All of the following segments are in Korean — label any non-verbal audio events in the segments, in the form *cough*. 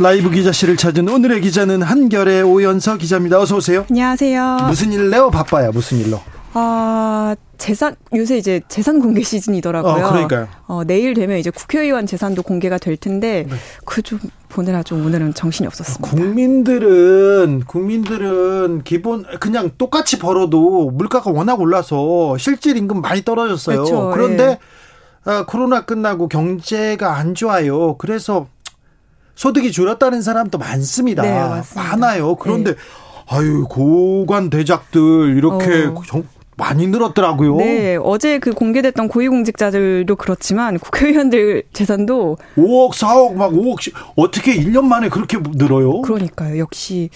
라이브 기자실을 찾은 오늘의 기자는 한결의 오연서 기자입니다. 어서 오세요. 안녕하세요. 무슨 일로 바빠요? 무슨 일로? 아, 재산 요새 이제 재산 공개 시즌이더라고요. 어, 그러니까요. 어, 내일 되면 이제 국회의원 재산도 공개가 될 텐데 네. 그좀 보느라 좀 오늘은 정신이 없었습니다. 국민들은 국민들은 기본 그냥 똑같이 벌어도 물가가 워낙 올라서 실질 임금 많이 떨어졌어요. 그렇죠. 그런데 예. 아, 코로나 끝나고 경제가 안 좋아요. 그래서 소득이 줄었다는 사람도 많습니다. 네, 많아요. 그런데 네. 아유 고관 대작들 이렇게 어. 많이 늘었더라고요. 네, 어제 그 공개됐던 고위공직자들도 그렇지만 국회의원들 재산도 5억, 4억, 막 5억씩 어떻게 1년 만에 그렇게 늘어요? 그러니까요. 역시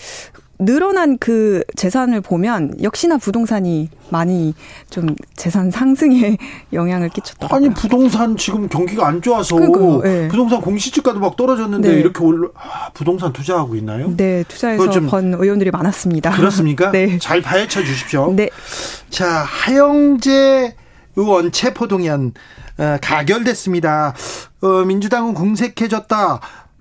늘어난 그 재산을 보면 역시나 부동산이 많이 좀 재산 상승에 *laughs* 영향을 끼쳤더라고요. 아니 부동산 지금 경기가 안 좋아서 네. 부동산 공시지가도 막 떨어졌는데 네. 이렇게 올라 아, 부동산 투자하고 있나요? 네, 투자해서 번 의원들이 많았습니다. 그렇습니까? *laughs* 네. 잘 파헤쳐 주십시오. 네. 자, 하영재 의원 체포 동의안 어, 가결됐습니다. 어, 민주당은 궁색해졌다.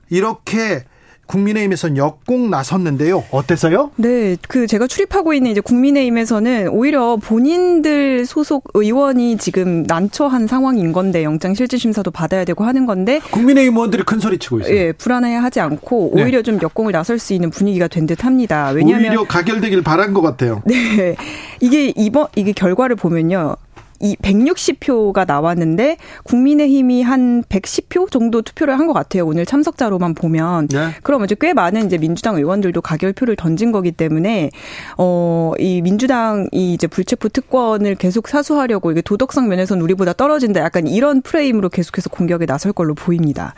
이렇게 국민의힘에서는 역공 나섰는데요. 어땠어요? 네, 그 제가 출입하고 있는 이제 국민의힘에서는 오히려 본인들 소속 의원이 지금 난처한 상황인 건데 영장 실질 심사도 받아야 되고 하는 건데 국민의힘 의원들이 큰 소리 치고 있어요. 예, 불안해하지 않고 네. 오히려 네. 좀 역공을 나설 수 있는 분위기가 된 듯합니다. 왜냐하면 오히려 가결되길 바란 것 같아요. 네, 이게 이번 이게 결과를 보면요. 이 160표가 나왔는데 국민의힘이 한 110표 정도 투표를 한 것 같아요. 오늘 참석자로만 보면. 네. 그럼 이제 꽤 많은 이제 민주당 의원들도 가결표를 던진 거기 때문에 어이 민주당이 이제 불체포 특권을 계속 사수하려고 이게 도덕성 면에서는 우리보다 떨어진다. 약간 이런 프레임으로 계속해서 공격에 나설 걸로 보입니다.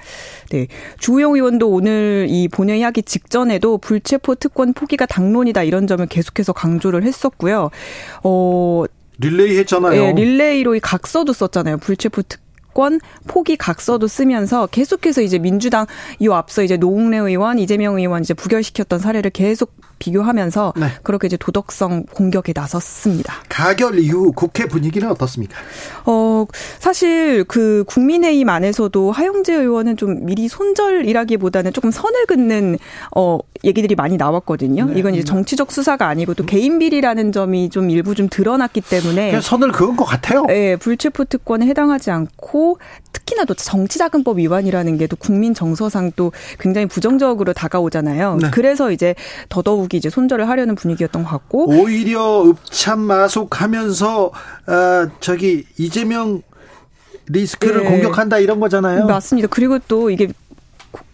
네. 주호영 의원도 오늘 이 본회의 하기 직전에도 불체포 특권 포기가 당론이다 이런 점을 계속해서 강조를 했었고요. 어 릴레이 했잖아요. 네, 릴레이로 이 각서도 썼잖아요. 불체포 특 권 포기 각서도 쓰면서 계속해서 이제 민주당 이 앞서 이제 노웅래 의원, 이재명 의원 이제 부결시켰던 사례를 계속 비교하면서 네. 그렇게 이제 도덕성 공격에 나섰습니다. 가결 이후 국회 분위기는 어떻습니까? 어, 사실 그 국민의힘 안에서도 하영재 의원은 좀 미리 손절이라기보다는 조금 선을 긋는 어 얘기들이 많이 나왔거든요. 네. 이건 이제 정치적 수사가 아니고 또 개인 비리라는 점이 좀 일부 좀 드러났기 때문에 선을 그은 것 같아요. 네, 불체포 특권에 해당하지 않고 특히나 또 정치자금법 위반이라는 게 또 국민 정서상 또 굉장히 부정적으로 다가오잖아요. 네. 그래서 이제 더더욱 이제 손절을 하려는 분위기였던 것 같고 오히려 읍참 마속하면서 아, 저기 이재명 리스크를 네. 공격한다 이런 거잖아요. 맞습니다. 그리고 또 이게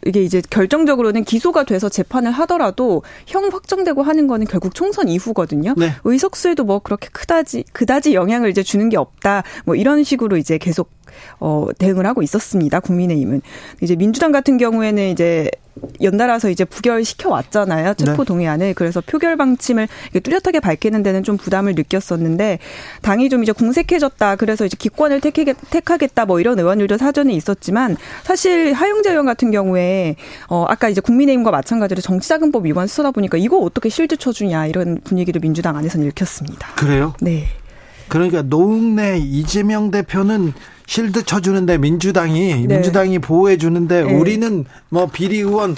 이게 이제 결정적으로는 기소가 돼서 재판을 하더라도 형 확정되고 하는 거는 결국 총선 이후거든요. 네. 의석수에도 뭐 그렇게 크다지 그다지 영향을 이제 주는 게 없다. 뭐 이런 식으로 이제 계속 어 대응을 하고 있었습니다. 국민의힘은 이제 민주당 같은 경우에는 이제 연달아서 이제 부결시켜 왔잖아요. 체포 네. 동의안을. 그래서 표결 방침을 뚜렷하게 밝히는 데는 좀 부담을 느꼈었는데 당이 좀 이제 공색해졌다. 그래서 이제 기권을 택하겠다. 뭐 이런 의원들도 사전에 있었지만 사실 하영재 의원 같은 경우에 어 아까 이제 국민의힘과 마찬가지로 정치자금법 위반 수사다 보니까 이거 어떻게 실드 쳐주냐 이런 분위기를 민주당 안에서는 일으켰습니다. 그래요? 네. 그러니까 노웅래 이재명 대표는 실드 쳐주는데 민주당이 네. 민주당이 보호해 주는데 네. 우리는 뭐 비리 의원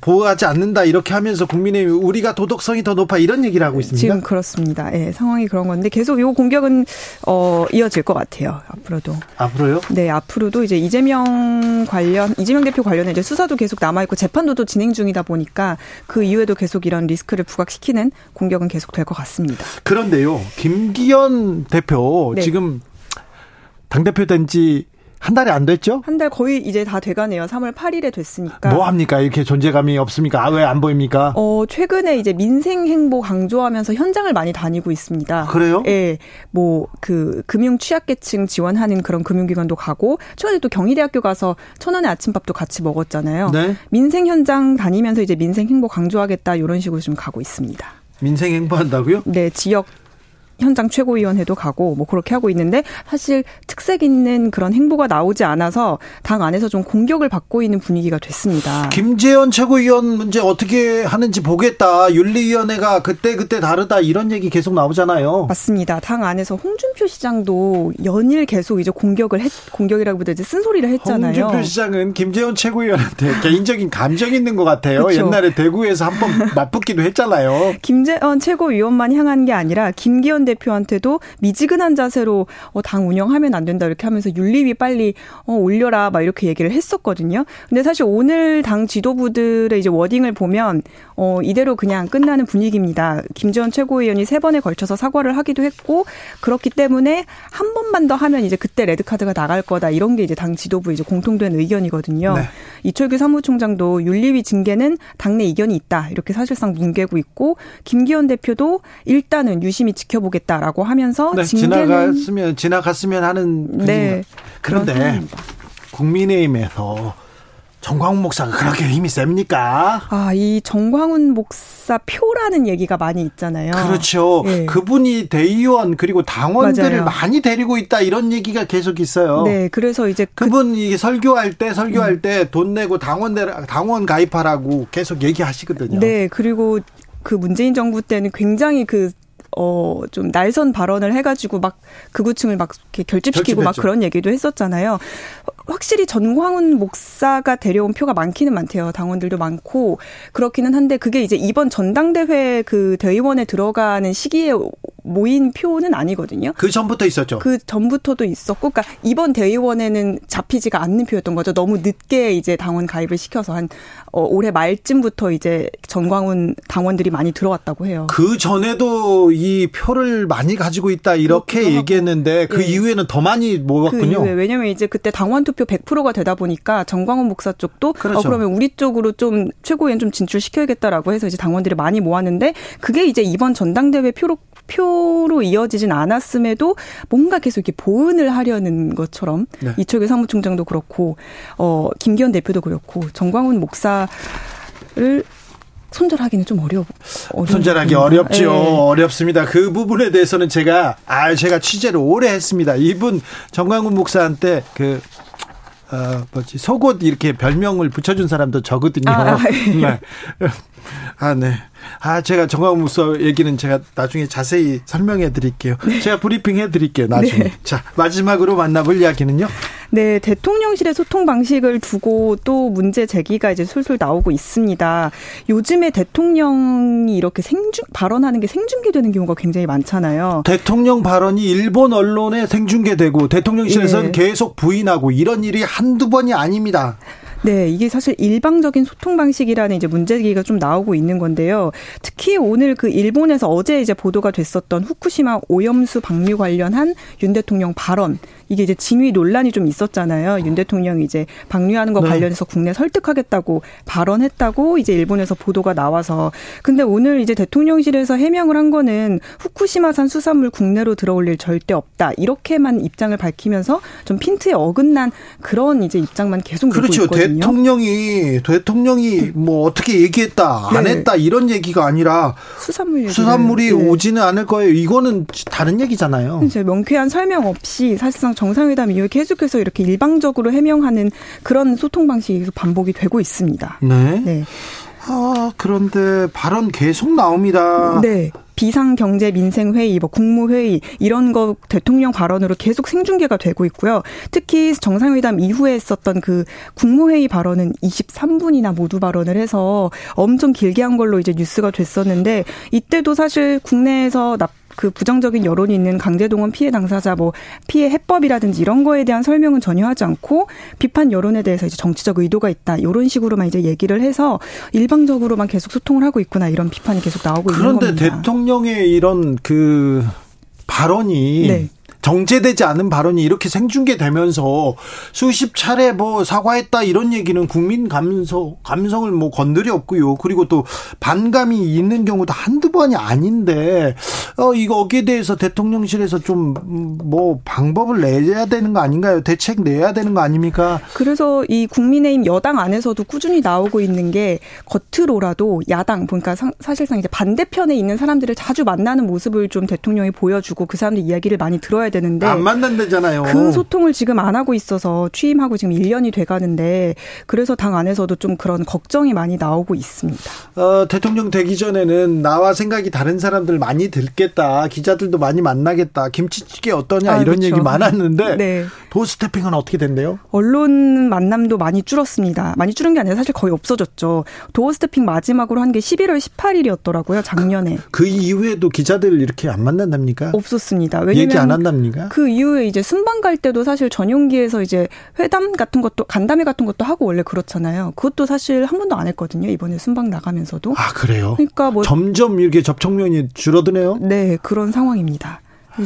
보호하지 않는다 이렇게 하면서 국민의힘 우리가 도덕성이 더 높아 이런 얘기를 하고 있습니다. 지금 그렇습니다. 예, 상황이 그런 건데 계속 이 공격은 어 이어질 것 같아요. 앞으로도. 앞으로요? 네, 앞으로도 이제 이재명 관련 이재명 대표 관련해 이제 수사도 계속 남아 있고 재판도 또 진행 중이다 보니까 그 이후에도 계속 이런 리스크를 부각시키는 공격은 계속 될 것 같습니다. 그런데요, 김기현 대표 네. 지금 당 대표 된 지 한 달이 안 됐죠? 한 달 거의 이제 다 돼가네요. 3월 8일에 됐으니까. 뭐 합니까? 이렇게 존재감이 없습니까? 아, 왜 안 보입니까? 어, 최근에 이제 민생 행보 강조하면서 현장을 많이 다니고 있습니다. 그래요? 예. 뭐, 그, 금융 취약계층 지원하는 그런 금융기관도 가고, 최근에 또 경희대학교 가서 천원의 아침밥도 같이 먹었잖아요. 네. 민생 현장 다니면서 이제 민생 행보 강조하겠다, 이런 식으로 좀 가고 있습니다. 민생 행보한다고요? 네, 지역 현장 최고위원회도 가고 뭐 그렇게 하고 있는데 사실 특색 있는 그런 행보가 나오지 않아서 당 안에서 좀 공격을 받고 있는 분위기가 됐습니다. 김재현 최고위원 문제 어떻게 하는지 보겠다. 윤리위원회가 그때 그때 다르다 이런 얘기 계속 나오잖아요. 맞습니다. 당 안에서 홍준표 시장도 연일 계속 이제 공격을 했 공격이라고 보다 이제 쓴소리를 했잖아요. 홍준표 시장은 김재현 최고위원한테 *laughs* 개인적인 감정 있는 것 같아요. 그렇죠. 옛날에 대구에서 한 번 맞붙기도 했잖아요. *laughs* 김재원 최고위원만 향한 게 아니라 김기현 대 표한테도 미지근한 자세로 어, 당 운영하면 안 된다 이렇게 하면서 윤리위 빨리 어, 올려라 막 이렇게 얘기를 했었거든요. 근데 사실 오늘 당 지도부들의 이제 wording을 보면 어, 이대로 그냥 끝나는 분위기입니다. 김재원 최고위원이 세 번에 걸쳐서 사과를 하기도 했고 그렇기 때문에 한 번만 더 하면 이제 그때 레드 카드가 나갈 거다 이런 게 이제 당 지도부 이제 공통된 의견이거든요. 네. 이철규 사무총장도 윤리위 징계는 당내 이견이 있다 이렇게 사실상 뭉개고 있고 김기현 대표도 일단은 유심히 지켜보 겠다라고 하면서 네, 지나갔으면 지나갔으면 하는 네 그런데 국민의힘에서 정광훈 목사가 그렇게 힘이 셉니까? 아, 이 정광훈 목사 표라는 얘기가 많이 있잖아요. 그렇죠. 네. 그분이 대의원 그리고 당원들을 맞아요. 많이 데리고 있다 이런 얘기가 계속 있어요. 네, 그래서 이제 그 그분 이 설교할 때 설교할 음. 때돈 내고 당원 당원 가입하라고 계속 얘기하시거든요. 네, 그리고 그 문재인 정부 때는 굉장히 그 어, 좀 날선 발언을 해가지고 막 극우층을 막 이렇게 결집시키고 결집했죠. 막 그런 얘기도 했었잖아요. 확실히 전광훈 목사가 데려온 표가 많기는 많대요. 당원들도 많고 그렇기는 한데 그게 이제 이번 전당대회 그 대의원에 들어가는 시기에 모인 표는 아니거든요. 그 전부터 있었죠. 그 전부터도 있었고, 그러니까 이번 대의원에는 잡히지가 않는 표였던 거죠. 너무 늦게 이제 당원 가입을 시켜서 한 어, 올해 말쯤부터 이제 전광훈 당원들이 많이 들어왔다고 해요. 그 전에도 이 표를 많이 가지고 있다 이렇게 얘기했는데 그 네. 이후에는 더 많이 모았군요. 그 왜냐면 이제 그때 당원 투표 100%가 되다 보니까 전광훈 목사 쪽도 어, 그렇죠. 어, 그러면 우리 쪽으로 좀 최고위원 좀 진출시켜야겠다라고 해서 이제 당원들이 많이 모았는데 그게 이제 이번 전당대회 표로 표로 이어지진 않았음에도 뭔가 계속 이렇게 보은을 하려는 것처럼 네. 이철규 사무총장도 그렇고 어 김기현 대표도 그렇고 정광훈 목사를 손절하기는 좀 어려 워 손절하기 어렵죠. 네. 어렵습니다. 그 부분에 대해서는 제가 아 제가 취재를 오래 했습니다. 이분 정광훈 목사한테 그 어, 뭐지, 속옷 이렇게 별명을 붙여준 사람도 저거든요. 아, 예. 네. 아, 네. 아, 제가 정광무서 얘기는 제가 나중에 자세히 설명해 드릴게요. 네. 제가 브리핑 해 드릴게요, 나중에. 네. 자, 마지막으로 만나볼 이야기는요? 네, 대통령실의 소통 방식을 두고 또 문제 제기가 이제 술술 나오고 있습니다. 요즘에 대통령이 이렇게 생중, 발언하는 게 생중계되는 경우가 굉장히 많잖아요. 대통령 발언이 일본 언론에 생중계되고 대통령실에서는 네. 계속 부인하고 이런 일이 한두 번이 아닙니다. 네, 이게 사실 일방적인 소통 방식이라는 이제 문제기가 좀 나오고 있는 건데요. 특히 오늘 그 일본에서 어제 이제 보도가 됐었던 후쿠시마 오염수 방류 관련한 윤 대통령 발언 이게 이제 진위 논란이 좀 있었잖아요. 윤 대통령이 이제 방류하는 거 네. 관련해서 국내 설득하겠다고 발언했다고 이제 일본에서 보도가 나와서 근데 오늘 이제 대통령실에서 해명을 한 거는 후쿠시마산 수산물 국내로 들어올 일 절대 없다 이렇게만 입장을 밝히면서 좀 핀트에 어긋난 그런 이제 입장만 계속 그렇죠. 있거든요. 대통령이 대통령이 뭐 어떻게 얘기했다 안 네. 했다 이런 얘기가 아니라 수산물 수산물이 네. 오지는 않을 거예요. 이거는 다른 얘기잖아요. 이제 명쾌한 설명 없이 사실상 정상회담 이후에 계속해서 이렇게 일방적으로 해명하는 그런 소통 방식이 계속 반복이 되고 있습니다. 네. 네. 아, 그런데 발언 계속 나옵니다. 네. 비상경제민생회의, 뭐 국무회의 이런 거 대통령 발언으로 계속 생중계가 되고 있고요. 특히 정상회담 이후에 했었던 그 국무회의 발언은 23분이나 모두 발언을 해서 엄청 길게 한 걸로 이제 뉴스가 됐었는데 이때도 사실 국내에서 납 그 부정적인 여론이 있는 강제동원 피해 당사자 뭐 피해 해법이라든지 이런 거에 대한 설명은 전혀 하지 않고 비판 여론에 대해서 이제 정치적 의도가 있다 이런 식으로만 이제 얘기를 해서 일방적으로만 계속 소통을 하고 있구나 이런 비판이 계속 나오고 있는 겁니다. 그런데 대통령의 이런 그 발언이 네. 정제되지 않은 발언이 이렇게 생중계되면서 수십 차례 뭐 사과했다 이런 얘기는 국민 감성 감성을 뭐 건드리 없고요. 그리고 또 반감이 있는 경우도 한두 번이 아닌데 어 이거 거기에 대해서 대통령실에서 좀 뭐 방법을 내야 되는 거 아닌가요? 대책 내야 되는 거 아닙니까? 그래서 이 국민의힘 여당 안에서도 꾸준히 나오고 있는 게 겉으로라도 야당 그러니까 사실상 이제 반대편에 있는 사람들을 자주 만나는 모습을 좀 대통령이 보여주고 그 사람들 이야기를 많이 들어야 되는데 안 만난다잖아요. 그 소통을 지금 안 하고 있어서 취임하고 지금 1년이 돼 가는데 그래서 당 안에서도 좀 그런 걱정이 많이 나오고 있습니다. 어, 대통령 되기 전에는 나와 생각이 다른 사람들 많이 듣겠다. 기자들도 많이 만나겠다. 김치찌개 어떠냐 아, 이런 그렇죠. 얘기 많았는데 네. 도스태핑은 어떻게 된대요? 언론 만남도 많이 줄었습니다. 많이 줄은 게 아니라 사실 거의 없어졌죠. 도어스태핑 마지막으로 한 게 11월 18일이었더라고요. 작년에. 그, 그, 이후에도 기자들 이렇게 안 만난답니까? 없었습니다. 왜냐면 한답니까? 그 이후에 이제 순방 갈 때도 사실 전용기에서 이제 회담 같은 것도 간담회 같은 것도 하고 원래 그렇잖아요. 그것도 사실 한 번도 안 했거든요. 이번에 순방 나가면서도. 아 그래요? 그러니까 뭐 점점 이렇게 접촉면이 줄어드네요. 네, 그런 상황입니다.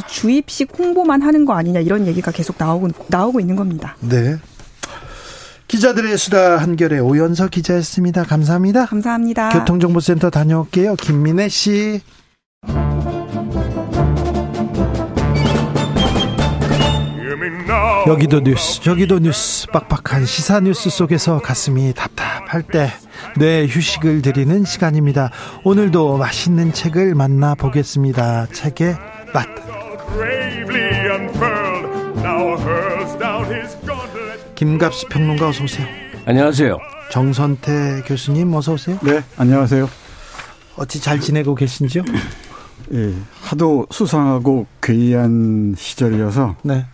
주입식 홍보만 하는 거 아니냐 이런 얘기가 계속 나오고 나오고 있는 겁니다. 네. 기자들의 수다 한결의 오연서 기자였습니다. 감사합니다. 감사합니다. 교통정보센터 다녀올게요. 김민혜 씨. 여기도 뉴스, 저기도 뉴스, 빡빡한 시사 뉴스 속에서 가슴이 답답할 때 뇌 휴식을 드리는 시간입니다. 오늘도 맛있는 책을 만나보겠습니다. 책의 맛. 김갑수 평론가 어서 오세요. 안녕하세요. 정선태 교수님 어서 오세요. 네, 안녕하세요. 어찌 잘 지내고 계신지요? 예, 하도 수상하고 괴이한 시절이어서 네.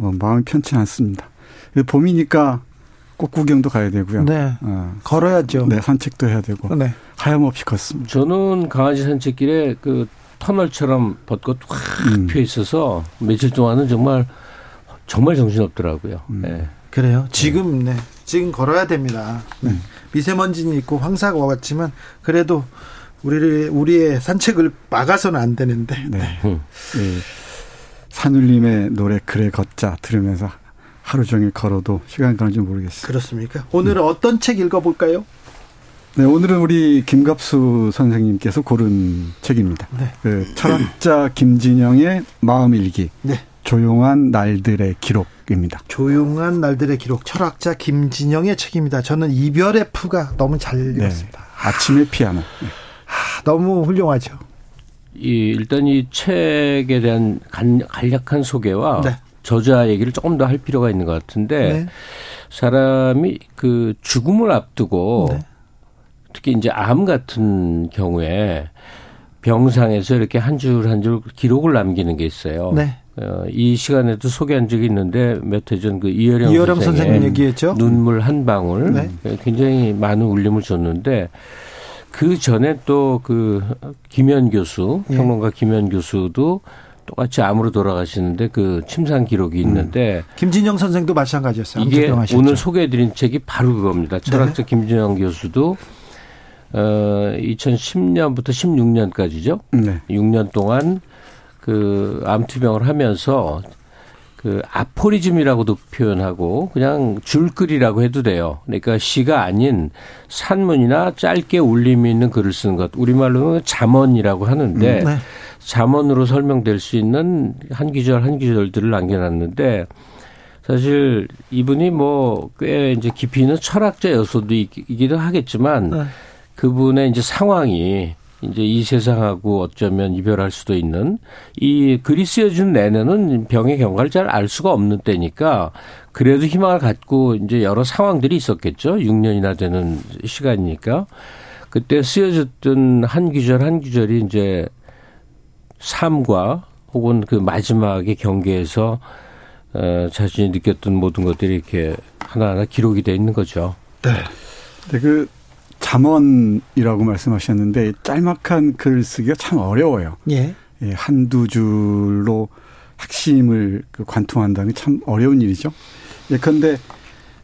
뭐 마음이 편치 않습니다. 봄이니까 꼭 구경도 가야 되고요. 네. 어, 걸어야죠. 네, 산책도 해야 되고. 네. 하염없이 걷습니다. 저는 강아지 산책길에 그 터널처럼 벚꽃 확펴 음. 있어서 며칠 동안은 정말 정말 정신없더라고요. 음. 네. 그래요? 지금 네. 지금 걸어야 됩니다. 네. 음. 미세먼지는 있고 황사가 왔지만 그래도 우리를 우리의 산책을 막아서는 안 되는데. 네. 네. 음. 네. 산울림의 노래 그래 걷자 들으면서 하루 종일 걸어도 시간 가는 줄 모르겠어요. 그렇습니까? 오늘은 음. 어떤 책 읽어볼까요? 네, 오늘은 우리 김갑수 선생님께서 고른 책입니다. 네. 그 철학자 김진영의 마음일기. 네. 조용한 날들의 기록입니다. 조용한 날들의 기록. 철학자 김진영의 책입니다. 저는 이별의 푸가 너무 잘 네. 읽었습니다. 네. 아침의 피아노. 네. 하, 너무 훌륭하죠. 이 일단 이 책에 대한 간, 간략한 소개와 네. 저자 얘기를 조금 더 할 필요가 있는 것 같은데 네. 사람이 그 죽음을 앞두고 네. 특히 이제 암 같은 경우에 병상에서 이렇게 한 줄 한 줄 기록을 남기는 게 있어요. 네. 어, 이 시간에도 소개한 적이 있는데 몇 해 전 그 이여령, 이여령 선생님 얘기했죠. 눈물 한 방울 네. 굉장히 많은 울림을 줬는데 그 전에 또 그 김현 교수 예. 평론가 김현 교수도 똑같이 암으로 돌아가시는데 그 침상 기록이 음. 있는데 음. 김진영 선생도 마찬가지였어요. 이게 오늘 소개해드린 책이 바로 그겁니다. 철학자 네. 김진영 교수도 어 2010년부터 16년까지죠. 네. 6년 동안 그 암투병을 하면서 그 아포리즘이라고도 표현하고 그냥 줄글이라고 해도 돼요. 그러니까 시가 아닌 산문이나 짧게 울림이 있는 글을 쓰는 것. 우리말로는 잠언이라고 하는데 음, 네. 잠언으로 설명될 수 있는 한 기절 한 기절들을 남겨놨는데 사실 이분이 뭐 꽤 이제 깊이 있는 철학자 요소도 있기도 하겠지만 네. 그분의 이제 상황이 이제 이 세상하고 어쩌면 이별할 수도 있는 이 글이 쓰여준 내내는 병의 경과를 잘 알 수가 없는 때니까 그래도 희망을 갖고 이제 여러 상황들이 있었겠죠. 6년이나 되는 시간이니까. 그때 쓰여졌던 한 구절 한 구절이 이제 삶과 혹은 그 마지막의 경계에서 어, 자신이 느꼈던 모든 것들이 이렇게 하나하나 기록이 돼 있는 거죠. 네. 네, 그 잠언이라고 말씀하셨는데 짤막한 글 쓰기가 참 어려워요. 예. 예 한두 줄로 핵심을 그 관통한다는 게 참 어려운 일이죠. 예컨대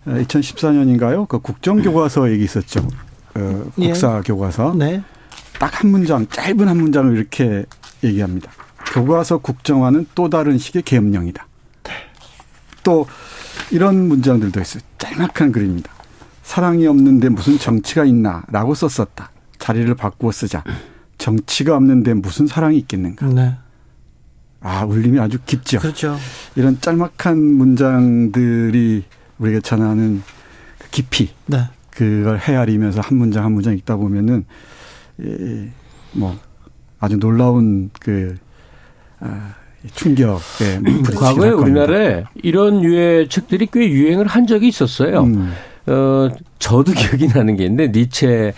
2014년인가요? 어, 그 국정교과서 얘기 있었죠. 어, 국사교과서. 네. 딱 한 문장, 짧은 한 문장을 이렇게 얘기합니다. 교과서 국정화는 또 다른 식의 계엄령이다. 또 이런 문장들도 있어요. 짤막한 글입니다. 사랑이 없는데 무슨 정치가 있나라고 썼었다. 자리를 바꾸어 쓰자. 정치가 없는데 무슨 사랑이 있겠는가. 네. 아, 울림이 아주 깊죠. 그렇죠. 이런 짤막한 문장들이 우리가 전하는 그 깊이. 네. 그걸 헤아리면서 한 문장 한 문장 읽다 보면은, 예, 뭐, 아주 놀라운 그, 아, 충격에 과거에 우리나라에 이런 유의 책들이 꽤 유행을 한 적이 있었어요. 음. 어, 저도 *laughs* 기억이 나는 게 있는데, 니체,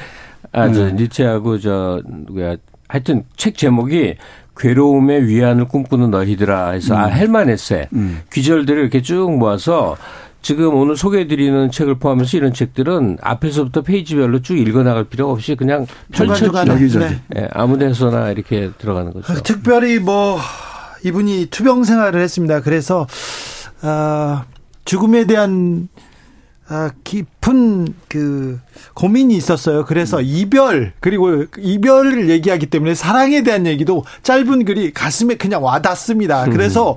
아, 저, 음. 니체하고 저, 누구야, 하여튼 책 제목이 괴로움의 위안을 꿈꾸는 너희들아 해서 음. 아, 헬만 에세 음. 귀절들을 이렇게 쭉 모아서 지금 오늘 소개해드리는 책을 포함해서 이런 책들은 앞에서부터 페이지별로 쭉 읽어나갈 필요가 없이 그냥 펼쳐지 네. 네, 아무데서나 이렇게 들어가는 거죠. 특별히 뭐 이분이 투병 생활을 했습니다. 그래서 아, 죽음에 대한 아, 깊은 그 고민이 있었어요. 그래서 음. 이별 그리고 이별을 얘기하기 때문에 사랑에 대한 얘기도 짧은 글이 가슴에 그냥 와닿습니다. 음. 그래서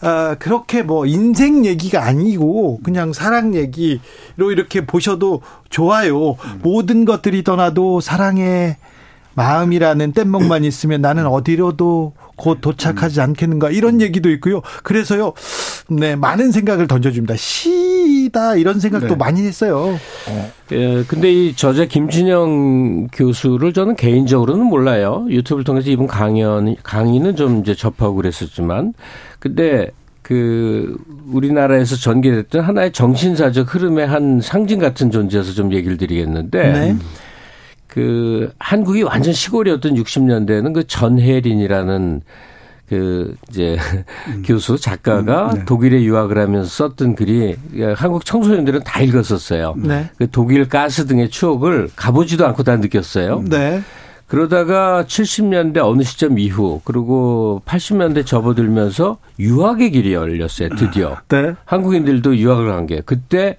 아, 그렇게 뭐 인생 얘기가 아니고 그냥 사랑 얘기로 이렇게 보셔도 좋아요. 음. 모든 것들이 떠나도 사랑의 마음이라는 뗏목만 있으면 나는 어디로도 곧 도착하지 않겠는가 이런 얘기도 있고요. 그래서요, 네 많은 생각을 던져줍니다. 시다 이런 생각도 네. 많이 했어요. 예, 근데 이 저자 김진영 교수를 저는 개인적으로는 몰라요. 유튜브를 통해서 이분 강연 강의는 좀 이제 접하고 그랬었지만, 근데 그 우리나라에서 전개됐던 하나의 정신사적 흐름의 한 상징 같은 존재여서 좀 얘기를 드리겠는데. 네. 그 한국이 완전 시골이었던 60년대에는 그 전혜린이라는 그 이제 음. *laughs* 교수 작가가 음, 네. 독일에 유학을 하면서 썼던 글이 한국 청소년들은 다 읽었었어요. 네. 그 독일 가스 등의 추억을 가보지도 않고 다 느꼈어요. 네. 그러다가 70년대 어느 시점 이후 그리고 80년대 접어들면서 유학의 길이 열렸어요. 드디어. 네. 한국인들도 유학을 간 게 그때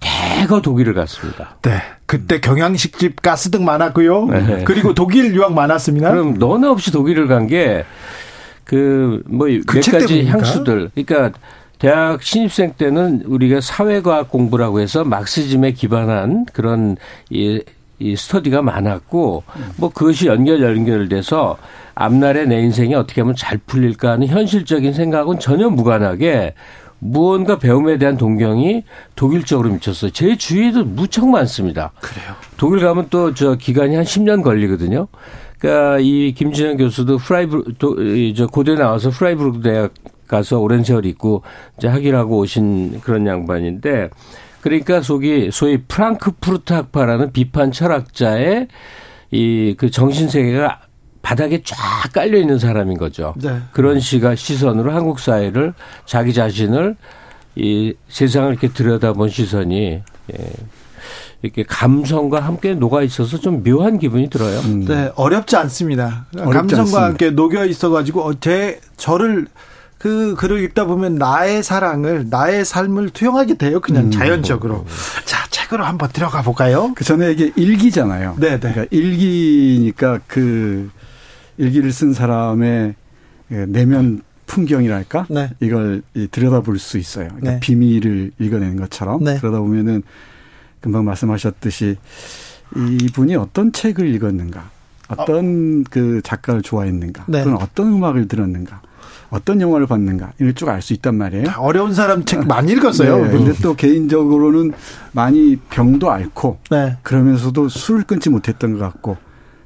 대거 독일을 갔습니다. 네. 그때 경양식집 가스등 많았고요. 네. 그리고 독일 유학 많았습니다. 그럼 너나 없이 독일을 간 게 그 뭐몇 그 가지 향수들. 그러니까 대학 신입생 때는 우리가 사회과학 공부라고 해서 막시즘에 기반한 그런 이, 이 스터디가 많았고 뭐 그것이 연결 연결돼서 앞날에 내 인생이 어떻게 하면 잘 풀릴까 하는 현실적인 생각은 전혀 무관하게 무언가 배움에 대한 동경이 독일적으로 미쳤어요. 제 주위에도 무척 많습니다. 그래요. 독일 가면 또 저 기간이 한 10년 걸리거든요. 그러니까 이 김진영 교수도 프라이브 저 고대 나와서 프라이부르크 대학 가서 오랜 세월 있고 이제 학위 하고 오신 그런 양반인데 그러니까 속이 소위 프랑크푸르트 학파라는 비판 철학자의 이 그 정신 세계가 바닥에 쫙 깔려 있는 사람인 거죠. 네. 그런 시가 시선으로 한국 사회를 자기 자신을 이 세상을 이렇게 들여다본 시선이 예. 이렇게 감성과 함께 녹아 있어서 좀 묘한 기분이 들어요. 음. 네, 어렵지 않습니다. 어렵지 감성과 않습니다. 함께 녹여 있어가지고 어, 제 저를 그 글을 읽다 보면 나의 사랑을 나의 삶을 투영하게 돼요. 그냥 음. 자연적으로. 자 책으로 한번 들어가 볼까요? 그 전에 이게 일기잖아요. 네, 네. 그러니까 일기니까 그 일기를 쓴 사람의 그 내면 풍경이랄까 네. 이걸 들여다볼 수 있어요. 그러니까 네. 비밀을 읽어내는 것처럼 네. 그러다 보면은 금방 말씀하셨듯이 이분이 어떤 책을 읽었는가, 어떤 어. 그 작가를 좋아했는가, 네. 또는 어떤 음악을 들었는가, 어떤 영화를 봤는가 이걸 쭉 알 수 있단 말이에요. 어려운 사람 책 많이 읽었어요. 네. 근데 또 개인적으로는 많이 병도 앓고 네. 그러면서도 술을 끊지 못했던 것 같고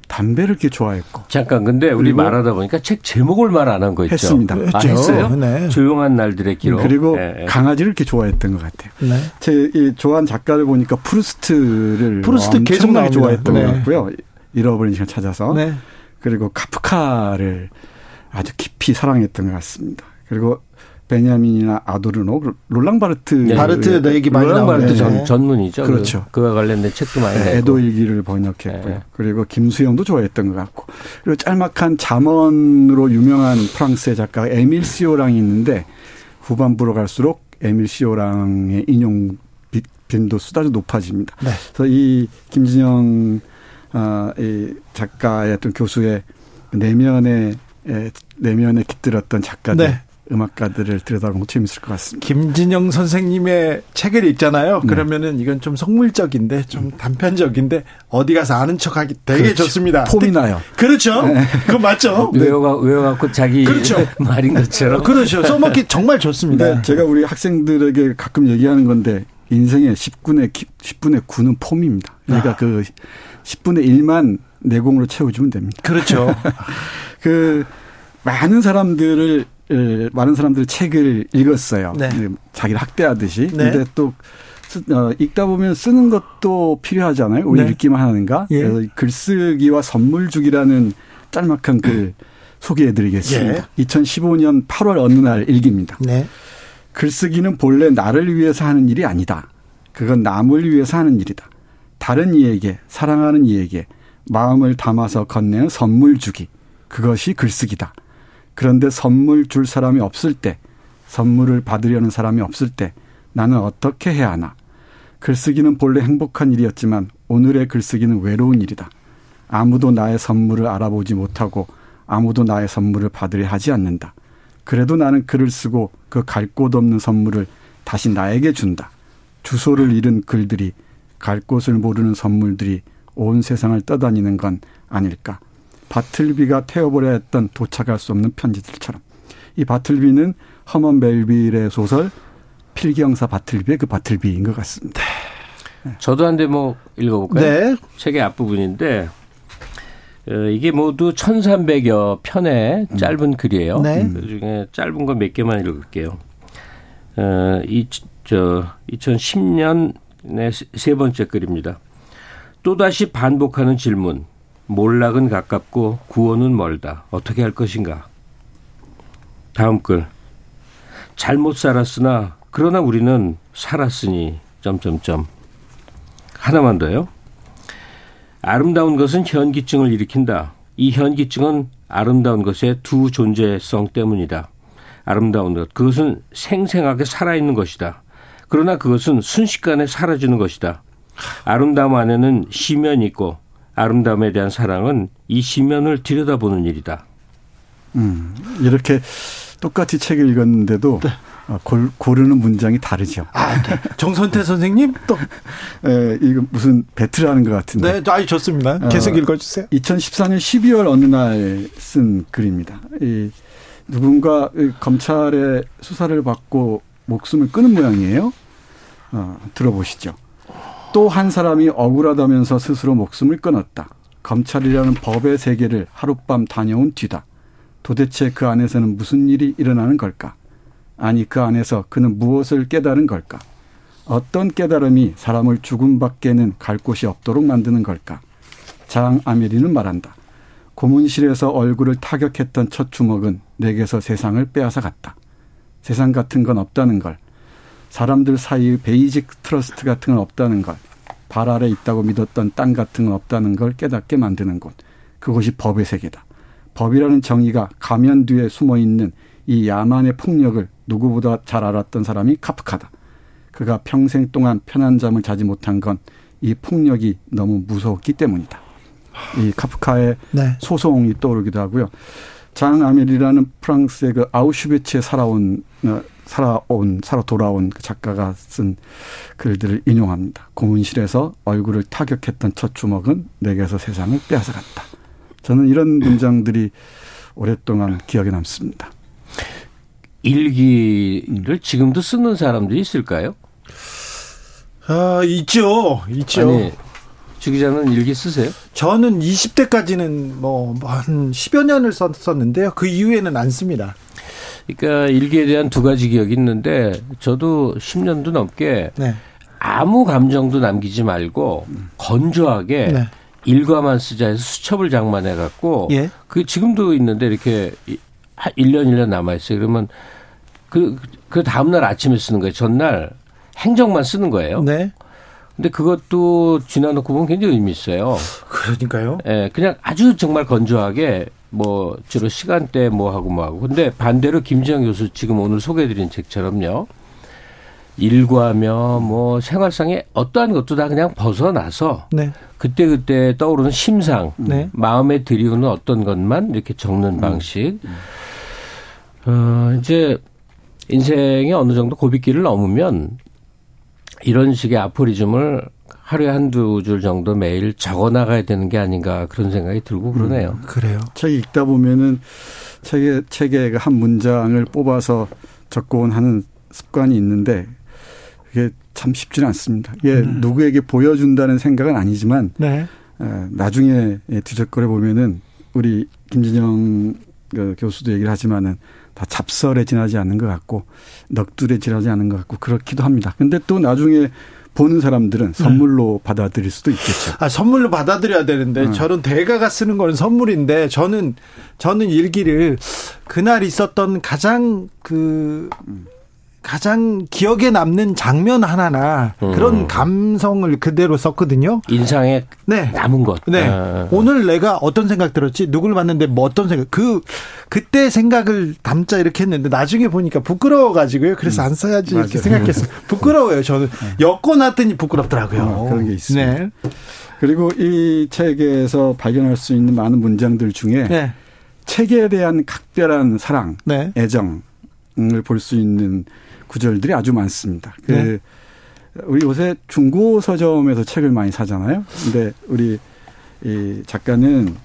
담배를 이렇게 좋아했고. 잠깐 근데 우리 말하다 보니까 책 제목을 말 안 한 거 있죠. 했습니다. 아, 했어요? 네. 조용한 날들의 기록. 그리고 네. 강아지를 이렇게 좋아했던 것 같아요. 네. 제 좋아하는 작가를 보니까 프루스트를 프루스트 계속 나게 좋아했던 네. 것 같고요. 잃어버린 시간 찾아서. 네. 그리고 카프카를 아주 깊이 사랑했던 것 같습니다. 그리고 베냐민이나 아도르노, 롤랑 바르트. 네. 바르트 내 얘기 많이 롤랑 바르트 전, 네. 전문이죠. 그렇죠. 그, 와 관련된 책도 많이 네, 애도 일기를 번역했고요. 네. 그리고 김수영도 좋아했던 것 같고. 그리고 짤막한 잠언으로 유명한 프랑스의 작가 에밀 시오랑이 있는데 후반부로 갈수록 에밀 시오랑의 인용 빈도수 아주 높아집니다. 네. 그래서 이 김진영 어, 이 작가의 어떤 교수의 내면의 내면에 깃들었던 작가들 네. 음악가들을 들여다보면 재밌을 것 같습니다. 김진영 선생님의 책을 읽잖아요. 네. 그러면은 이건 좀 속물적인데 좀 단편적인데 어디 가서 아는 척하기 되게 그렇죠. 좋습니다. 폼이 나요. 그렇죠. 네. 그거 맞죠? 네. 외워가 외워갖고 자기 그렇죠. *laughs* 말인 것처럼. 그렇죠. 써먹기 정말 좋습니다. 제가 우리 학생들에게 가끔 얘기하는 건데 인생의 10분의 10분의 9는 폼입니다. 그러니까 아. 그 10분의 1만 내공으로 채워주면 됩니다. 그렇죠. *laughs* 그 많은 사람들을 많은 사람들이 책을 읽었어요. 네. 자기를 학대하듯이. 네. 근데 또 어, 읽다 보면 쓰는 것도 필요하잖아요. 왜 네. 읽기만 하는가? 예. 그래서 글쓰기와 선물 주기라는 짤막한 글 소개해드리겠습니다. 예. 2015년 8월 어느 날 일기입니다. 네. 글쓰기는 본래 나를 위해서 하는 일이 아니다. 그건 남을 위해서 하는 일이다. 다른 이에게 사랑하는 이에게 마음을 담아서 건네는 선물 주기. 그것이 글쓰기다. 그런데 선물 줄 사람이 없을 때, 선물을 받으려는 사람이 없을 때 나는 어떻게 해야 하나? 글쓰기는 본래 행복한 일이었지만 오늘의 글쓰기는 외로운 일이다. 아무도 나의 선물을 알아보지 못하고 아무도 나의 선물을 받으려 하지 않는다. 그래도 나는 글을 쓰고 그 갈 곳 없는 선물을 다시 나에게 준다. 주소를 잃은 글들이 갈 곳을 모르는 선물들이 온 세상을 떠다니는 건 아닐까. 바틀비가 태워버려 야 했던 도착할 수 없는 편지들처럼. 이 바틀비는 허먼 멜빌의 소설 필경사 바틀비의 그 바틀비인 것 같습니다. 네. 저도 한 대목 읽어볼까요? 네. 책의 앞부분인데 어, 이게 모두 1300여 편의 음. 짧은 글이에요. 네. 그 중에 짧은 거 몇 개만 읽을게요. 어, 이, 저, 2010년의 세 번째 글입니다. 또다시 반복하는 질문. 몰락은 가깝고 구원은 멀다. 어떻게 할 것인가? 다음 글. 잘못 살았으나 그러나 우리는 살았으니 점점점. 하나만 더요. 아름다운 것은 현기증을 일으킨다. 이 현기증은 아름다운 것의 두 존재성 때문이다. 아름다운 것. 그것은 생생하게 살아있는 것이다. 그러나 그것은 순식간에 사라지는 것이다. 아름다움 안에는 시면이 있고 아름다움에 대한 사랑은 이 시면을 들여다보는 일이다. 음, 이렇게 똑같이 책을 읽었는데도 네. 어, 골, 고르는 문장이 다르죠. 아, 네. 정선태 선생님 또 에, 이거 무슨 배틀하는 것 같은데. 네, 아주 좋습니다. 계속 어, 읽어주세요. 2014년 12월 어느 날 쓴 글입니다. 이 누군가 검찰의 수사를 받고 목숨을 끊은 모양이에요. 어, 들어보시죠. 또 한 사람이 억울하다면서 스스로 목숨을 끊었다. 검찰이라는 법의 세계를 하룻밤 다녀온 뒤다. 도대체 그 안에서는 무슨 일이 일어나는 걸까? 아니, 그 안에서 그는 무엇을 깨달은 걸까? 어떤 깨달음이 사람을 죽음밖에는 갈 곳이 없도록 만드는 걸까? 장 아메리는 말한다. 고문실에서 얼굴을 타격했던 첫 주먹은 내게서 세상을 빼앗아 갔다. 세상 같은 건 없다는 걸 사람들 사이의 basic trust 같은 건 없다는 것, 발 아래 있다고 믿었던 땅 같은 건 없다는 걸 깨닫게 만드는 곳. 그것이 법의 세계다. 법이라는 정의가 가면 뒤에 숨어 있는 이 야만의 폭력을 누구보다 잘 알았던 사람이 카프카다. 그가 평생 동안 편한 잠을 자지 못한 건 이 폭력이 너무 무서웠기 때문이다. 이 카프카의 네. 소송이 떠오르기도 하고요. 장 아멜이라는 프랑스의 그 아우슈비츠에 살아온 어, 살아온 살아 돌아온 그 작가가 쓴 글들을 인용합니다. 고문실에서 얼굴을 타격했던 첫 주먹은 내게서 세상을 빼앗아갔다. 저는 이런 *clears throat* 문장들이 오랫동안 기억에 남습니다. 일기를 지금도 쓰는 사람들이 있을까요? 아, 있죠. 있죠. 아니, 주 기자는 일기 쓰세요? 저는 20대까지는 뭐 한 10여 년을 썼었는데요. 그 이후에는 안 씁니다. 그러니까 일기에 대한 두 가지 기억이 있는데 저도 10년도 넘게 네. 아무 감정도 남기지 말고 건조하게 네. 일과만 쓰자 해서 수첩을 장만해 갖고 예. 그 지금도 있는데 이렇게 1년 1년 남아 있어요. 그러면 그, 그 다음 날 아침에 쓰는 거예요. 전날 행정만 쓰는 거예요. 네. 근데 그것도 지나놓고 보면 굉장히 의미 있어요. 그러니까요. 예, 네, 그냥 아주 정말 건조하게 뭐 주로 시간대 뭐 하고 뭐 하고. 근데 반대로 김지영 교수 지금 오늘 소개해드린 책처럼요. 일과며 뭐 생활상의 어떠한 것도 다 그냥 벗어나서 네. 그때 그때 떠오르는 심상, 네. 마음에 들이우는 어떤 것만 이렇게 적는 음. 방식. 음. 어, 이제 인생이 어느 정도 고비길을 넘으면 이런 식의 아포리즘을 하루에 한두 줄 정도 매일 적어 나가야 되는 게 아닌가 그런 생각이 들고 그러네요. 음, 그래요. 책 읽다 보면은 책에 책에 한 문장을 뽑아서 적곤 하는 습관이 있는데 그게 참 쉽지는 않습니다. 이게 네. 누구에게 보여준다는 생각은 아니지만 네. 에, 나중에 뒤적거려 보면은 우리 김진영 그 교수도 얘기를 하지만은 다 잡설에 지나지 않는 것 같고 넋두리에 지나지 않는 것 같고 그렇기도 합니다. 근데 또 나중에 보는 사람들은 네. 선물로 네. 받아들일 수도 있겠죠. 아, 선물로 받아들여야 되는데 네. 저는 대가가 쓰는 거는 선물인데 저는 저는 일기를 그날 있었던 가장 그 음. 가장 기억에 남는 장면 하나나 음. 그런 감성을 그대로 썼거든요. 인상에 네. 남은 것. 네. 아. 오늘 내가 어떤 생각 들었지? 누굴 봤는데 뭐 어떤 생각? 그 그때 생각을 담자 이렇게 했는데 나중에 보니까 부끄러워 가지고요. 그래서 음. 안 써야지 이렇게 생각했어요. 부끄러워요. 저는 네. 엮어 놨더니 부끄럽더라고요. 어, 그런 게 있습니다. 네. 그리고 이 책에서 발견할 수 있는 많은 문장들 중에 네. 책에 대한 각별한 사랑, 네. 애정을 볼 수 있는 구절들이 아주 많습니다. 그 네. 우리 요새 중고 서점에서 책을 많이 사잖아요. 근데 우리 이 작가는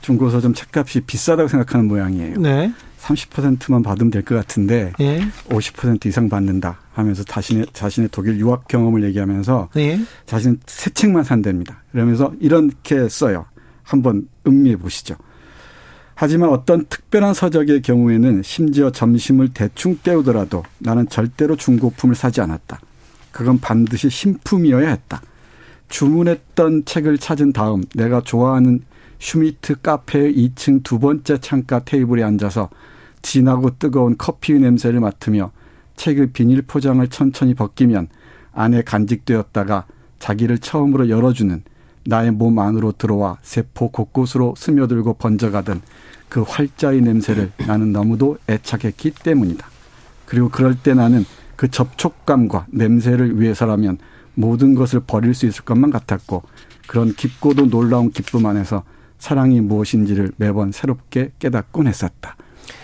중고 서점 책값이 비싸다고 생각하는 모양이에요. 네. 30%만 받으면 될 것 같은데 네. 50% 이상 받는다 하면서 자신의 자신의 독일 유학 경험을 얘기하면서 네. 자신은 새 책만 산답니다. 그러면서 이렇게 써요. 한번 음미해 보시죠. 하지만 어떤 특별한 서적의 경우에는 심지어 점심을 대충 때우더라도 나는 절대로 중고품을 사지 않았다. 그건 반드시 신품이어야 했다. 주문했던 책을 찾은 다음 내가 좋아하는 슈미트 카페의 2층 두 번째 창가 테이블에 앉아서 진하고 뜨거운 커피 냄새를 맡으며 책의 비닐 포장을 천천히 벗기면 안에 간직되었다가 자기를 처음으로 열어주는 나의 몸 안으로 들어와 세포 곳곳으로 스며들고 번져가던 그 활자의 냄새를 나는 너무도 애착했기 때문이다. 그리고 그럴 때 나는 그 접촉감과 냄새를 위해서라면 모든 것을 버릴 수 있을 것만 같았고 그런 깊고도 놀라운 기쁨 안에서 사랑이 무엇인지를 매번 새롭게 깨닫곤 했었다.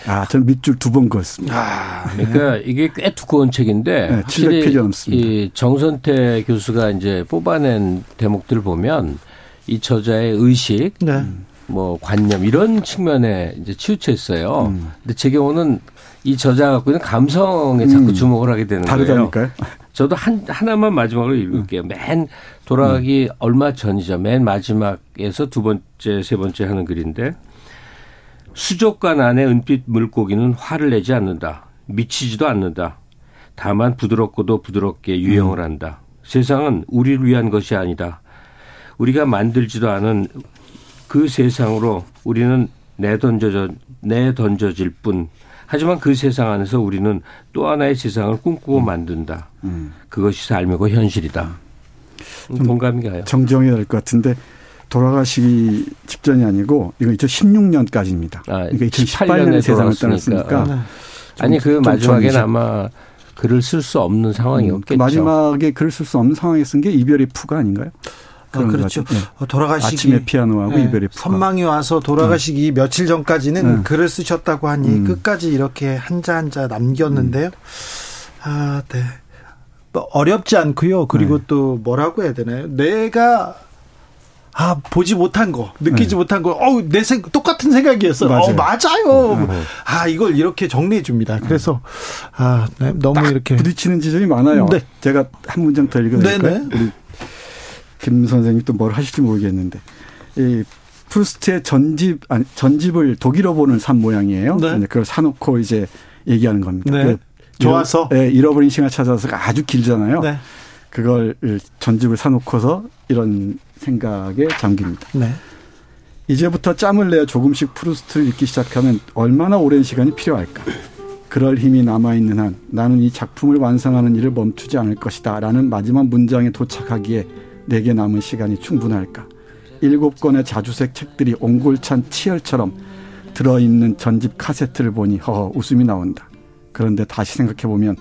아, 저는 밑줄 두 번 그었습니다. 아, 그러니까 네. 이게 꽤 두꺼운 책인데 네, 확실히 700페이지 넘습니다. 이 정선태 교수가 이제 뽑아낸 대목들을 보면 이 저자의 의식, 네. 뭐 관념 이런 측면에 이제 치우쳐 있어요. 음. 근데 제 경우는 이 저자 갖고 있는 감성에 자꾸 음. 주목을 하게 되는 다르다니까요? 거예요. 저도 한 하나만 마지막으로 읽을게요. 음. 맨 돌아가기 음. 얼마 전이죠. 맨 마지막에서 두 번째, 세 번째 하는 글인데 수족관 안에 은빛 물고기는 화를 내지 않는다. 미치지도 않는다. 다만 부드럽고도 부드럽게 유형을 음. 한다. 세상은 우리를 위한 것이 아니다. 우리가 만들지도 않은 그 세상으로 우리는 내던져져 내던져질 뿐. 하지만 그 세상 안에서 우리는 또 하나의 세상을 꿈꾸고 음. 만든다. 음. 그것이 삶이고 현실이다. 공감이 가요. 정정해야 될 것 같은데 돌아가시기 직전이 아니고 이거 2016년까지입니다. 아, 그러니까 2018년에 세상을 떠났으니까. 아. 아니 그 마지막에는 아마 글을 쓸 수 없는 상황이었겠죠. 음, 그 마지막에 글을 쓸 수 없는 상황에 쓴 게 이별의 푸가 아닌가요? 아, 그렇죠. 네. 돌아가시기 아침에 피아노하고 네. 푸가. 선망이 와서 돌아가시기 네. 며칠 전까지는 네. 글을 쓰셨다고 하니 음. 끝까지 이렇게 한자 한자 남겼는데요. 음. 아, 네. 뭐 어렵지 않고요. 그리고 네. 또 뭐라고 해야 되나요? 내가 아 보지 못한 거 느끼지 네. 못한 거 어우 내 생 똑같은 생각이었어 맞아요. 어 맞아요 네. 아 이걸 이렇게 정리해 줍니다 그래서 아 네, 너무 이렇게 부딪히는 지점이 많아요 네. 제가 한 문장 더 읽어드릴까요 김 선생님 또 뭘 하실지 모르겠는데 이 프루스트의 전집 아니 전집을 독일어 보는 산 모양이에요. 네. 그걸 사놓고 이제 얘기하는 겁니다. 네. 그 좋아서 네, 잃어버린 시간 찾아서 아주 길잖아요. 네. 그걸 전집을 사놓고서 이런 생각에 잠깁니다. 네. 이제부터 짬을 내어 조금씩 프루스트를 읽기 시작하면 얼마나 오랜 시간이 필요할까? 그럴 힘이 남아있는 한 나는 이 작품을 완성하는 일을 멈추지 않을 것이다. 라는 마지막 문장에 도착하기에 내게 남은 시간이 충분할까? 일곱 권의 자주색 책들이 옹골찬 치열처럼 들어있는 전집 카세트를 보니 허허 웃음이 나온다. 그런데 다시 생각해보면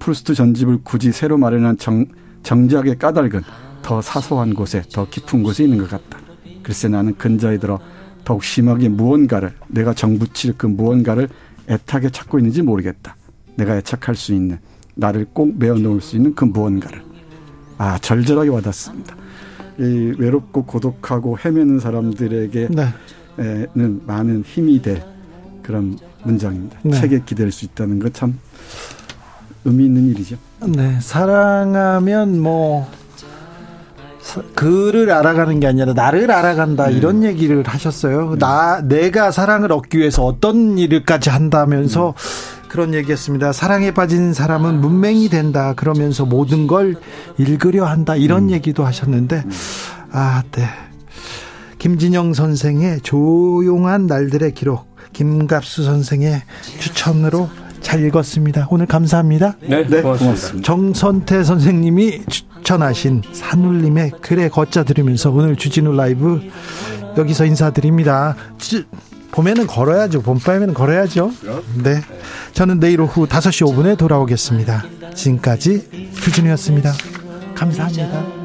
프루스트 전집을 굳이 새로 마련한 정, 정작의 까닭은 더 사소한 곳에 더 깊은 곳에 있는 것 같다. 글쎄 나는 근자에 들어 더욱 심하게 무언가를 내가 정붙일 그 무언가를 애타게 찾고 있는지 모르겠다. 내가 애착할 수 있는 나를 꼭 메어 놓을 수 있는 그 무언가를 아 절절하게 와닿습니다. 이 외롭고 고독하고 헤매는 사람들에게는 네. 많은 힘이 될 그런 문장입니다. 네. 책에 기댈 수 있다는 것 참 의미 있는 일이죠. 네, 사랑하면 뭐 그를 알아가는 게 아니라 나를 알아간다 음. 이런 얘기를 하셨어요. 음. 나 내가 사랑을 얻기 위해서 어떤 일을까지 한다면서 음. 그런 얘기했습니다. 사랑에 빠진 사람은 문맹이 된다. 그러면서 모든 걸 읽으려 한다. 이런 음. 얘기도 하셨는데 음. 아, 네. 김진영 선생의 조용한 날들의 기록, 김갑수 선생의 추천으로 잘 읽었습니다. 오늘 감사합니다. 네, 네 고맙습니다. 정선태 선생님이 추천하신 산울림의 글에 걷자 들으면서 오늘 주진우 라이브 여기서 인사드립니다. 봄에는 걸어야죠. 봄밤에는 걸어야죠. 네. 저는 내일 오후 5시 5분에 돌아오겠습니다. 지금까지 주진우였습니다. 감사합니다.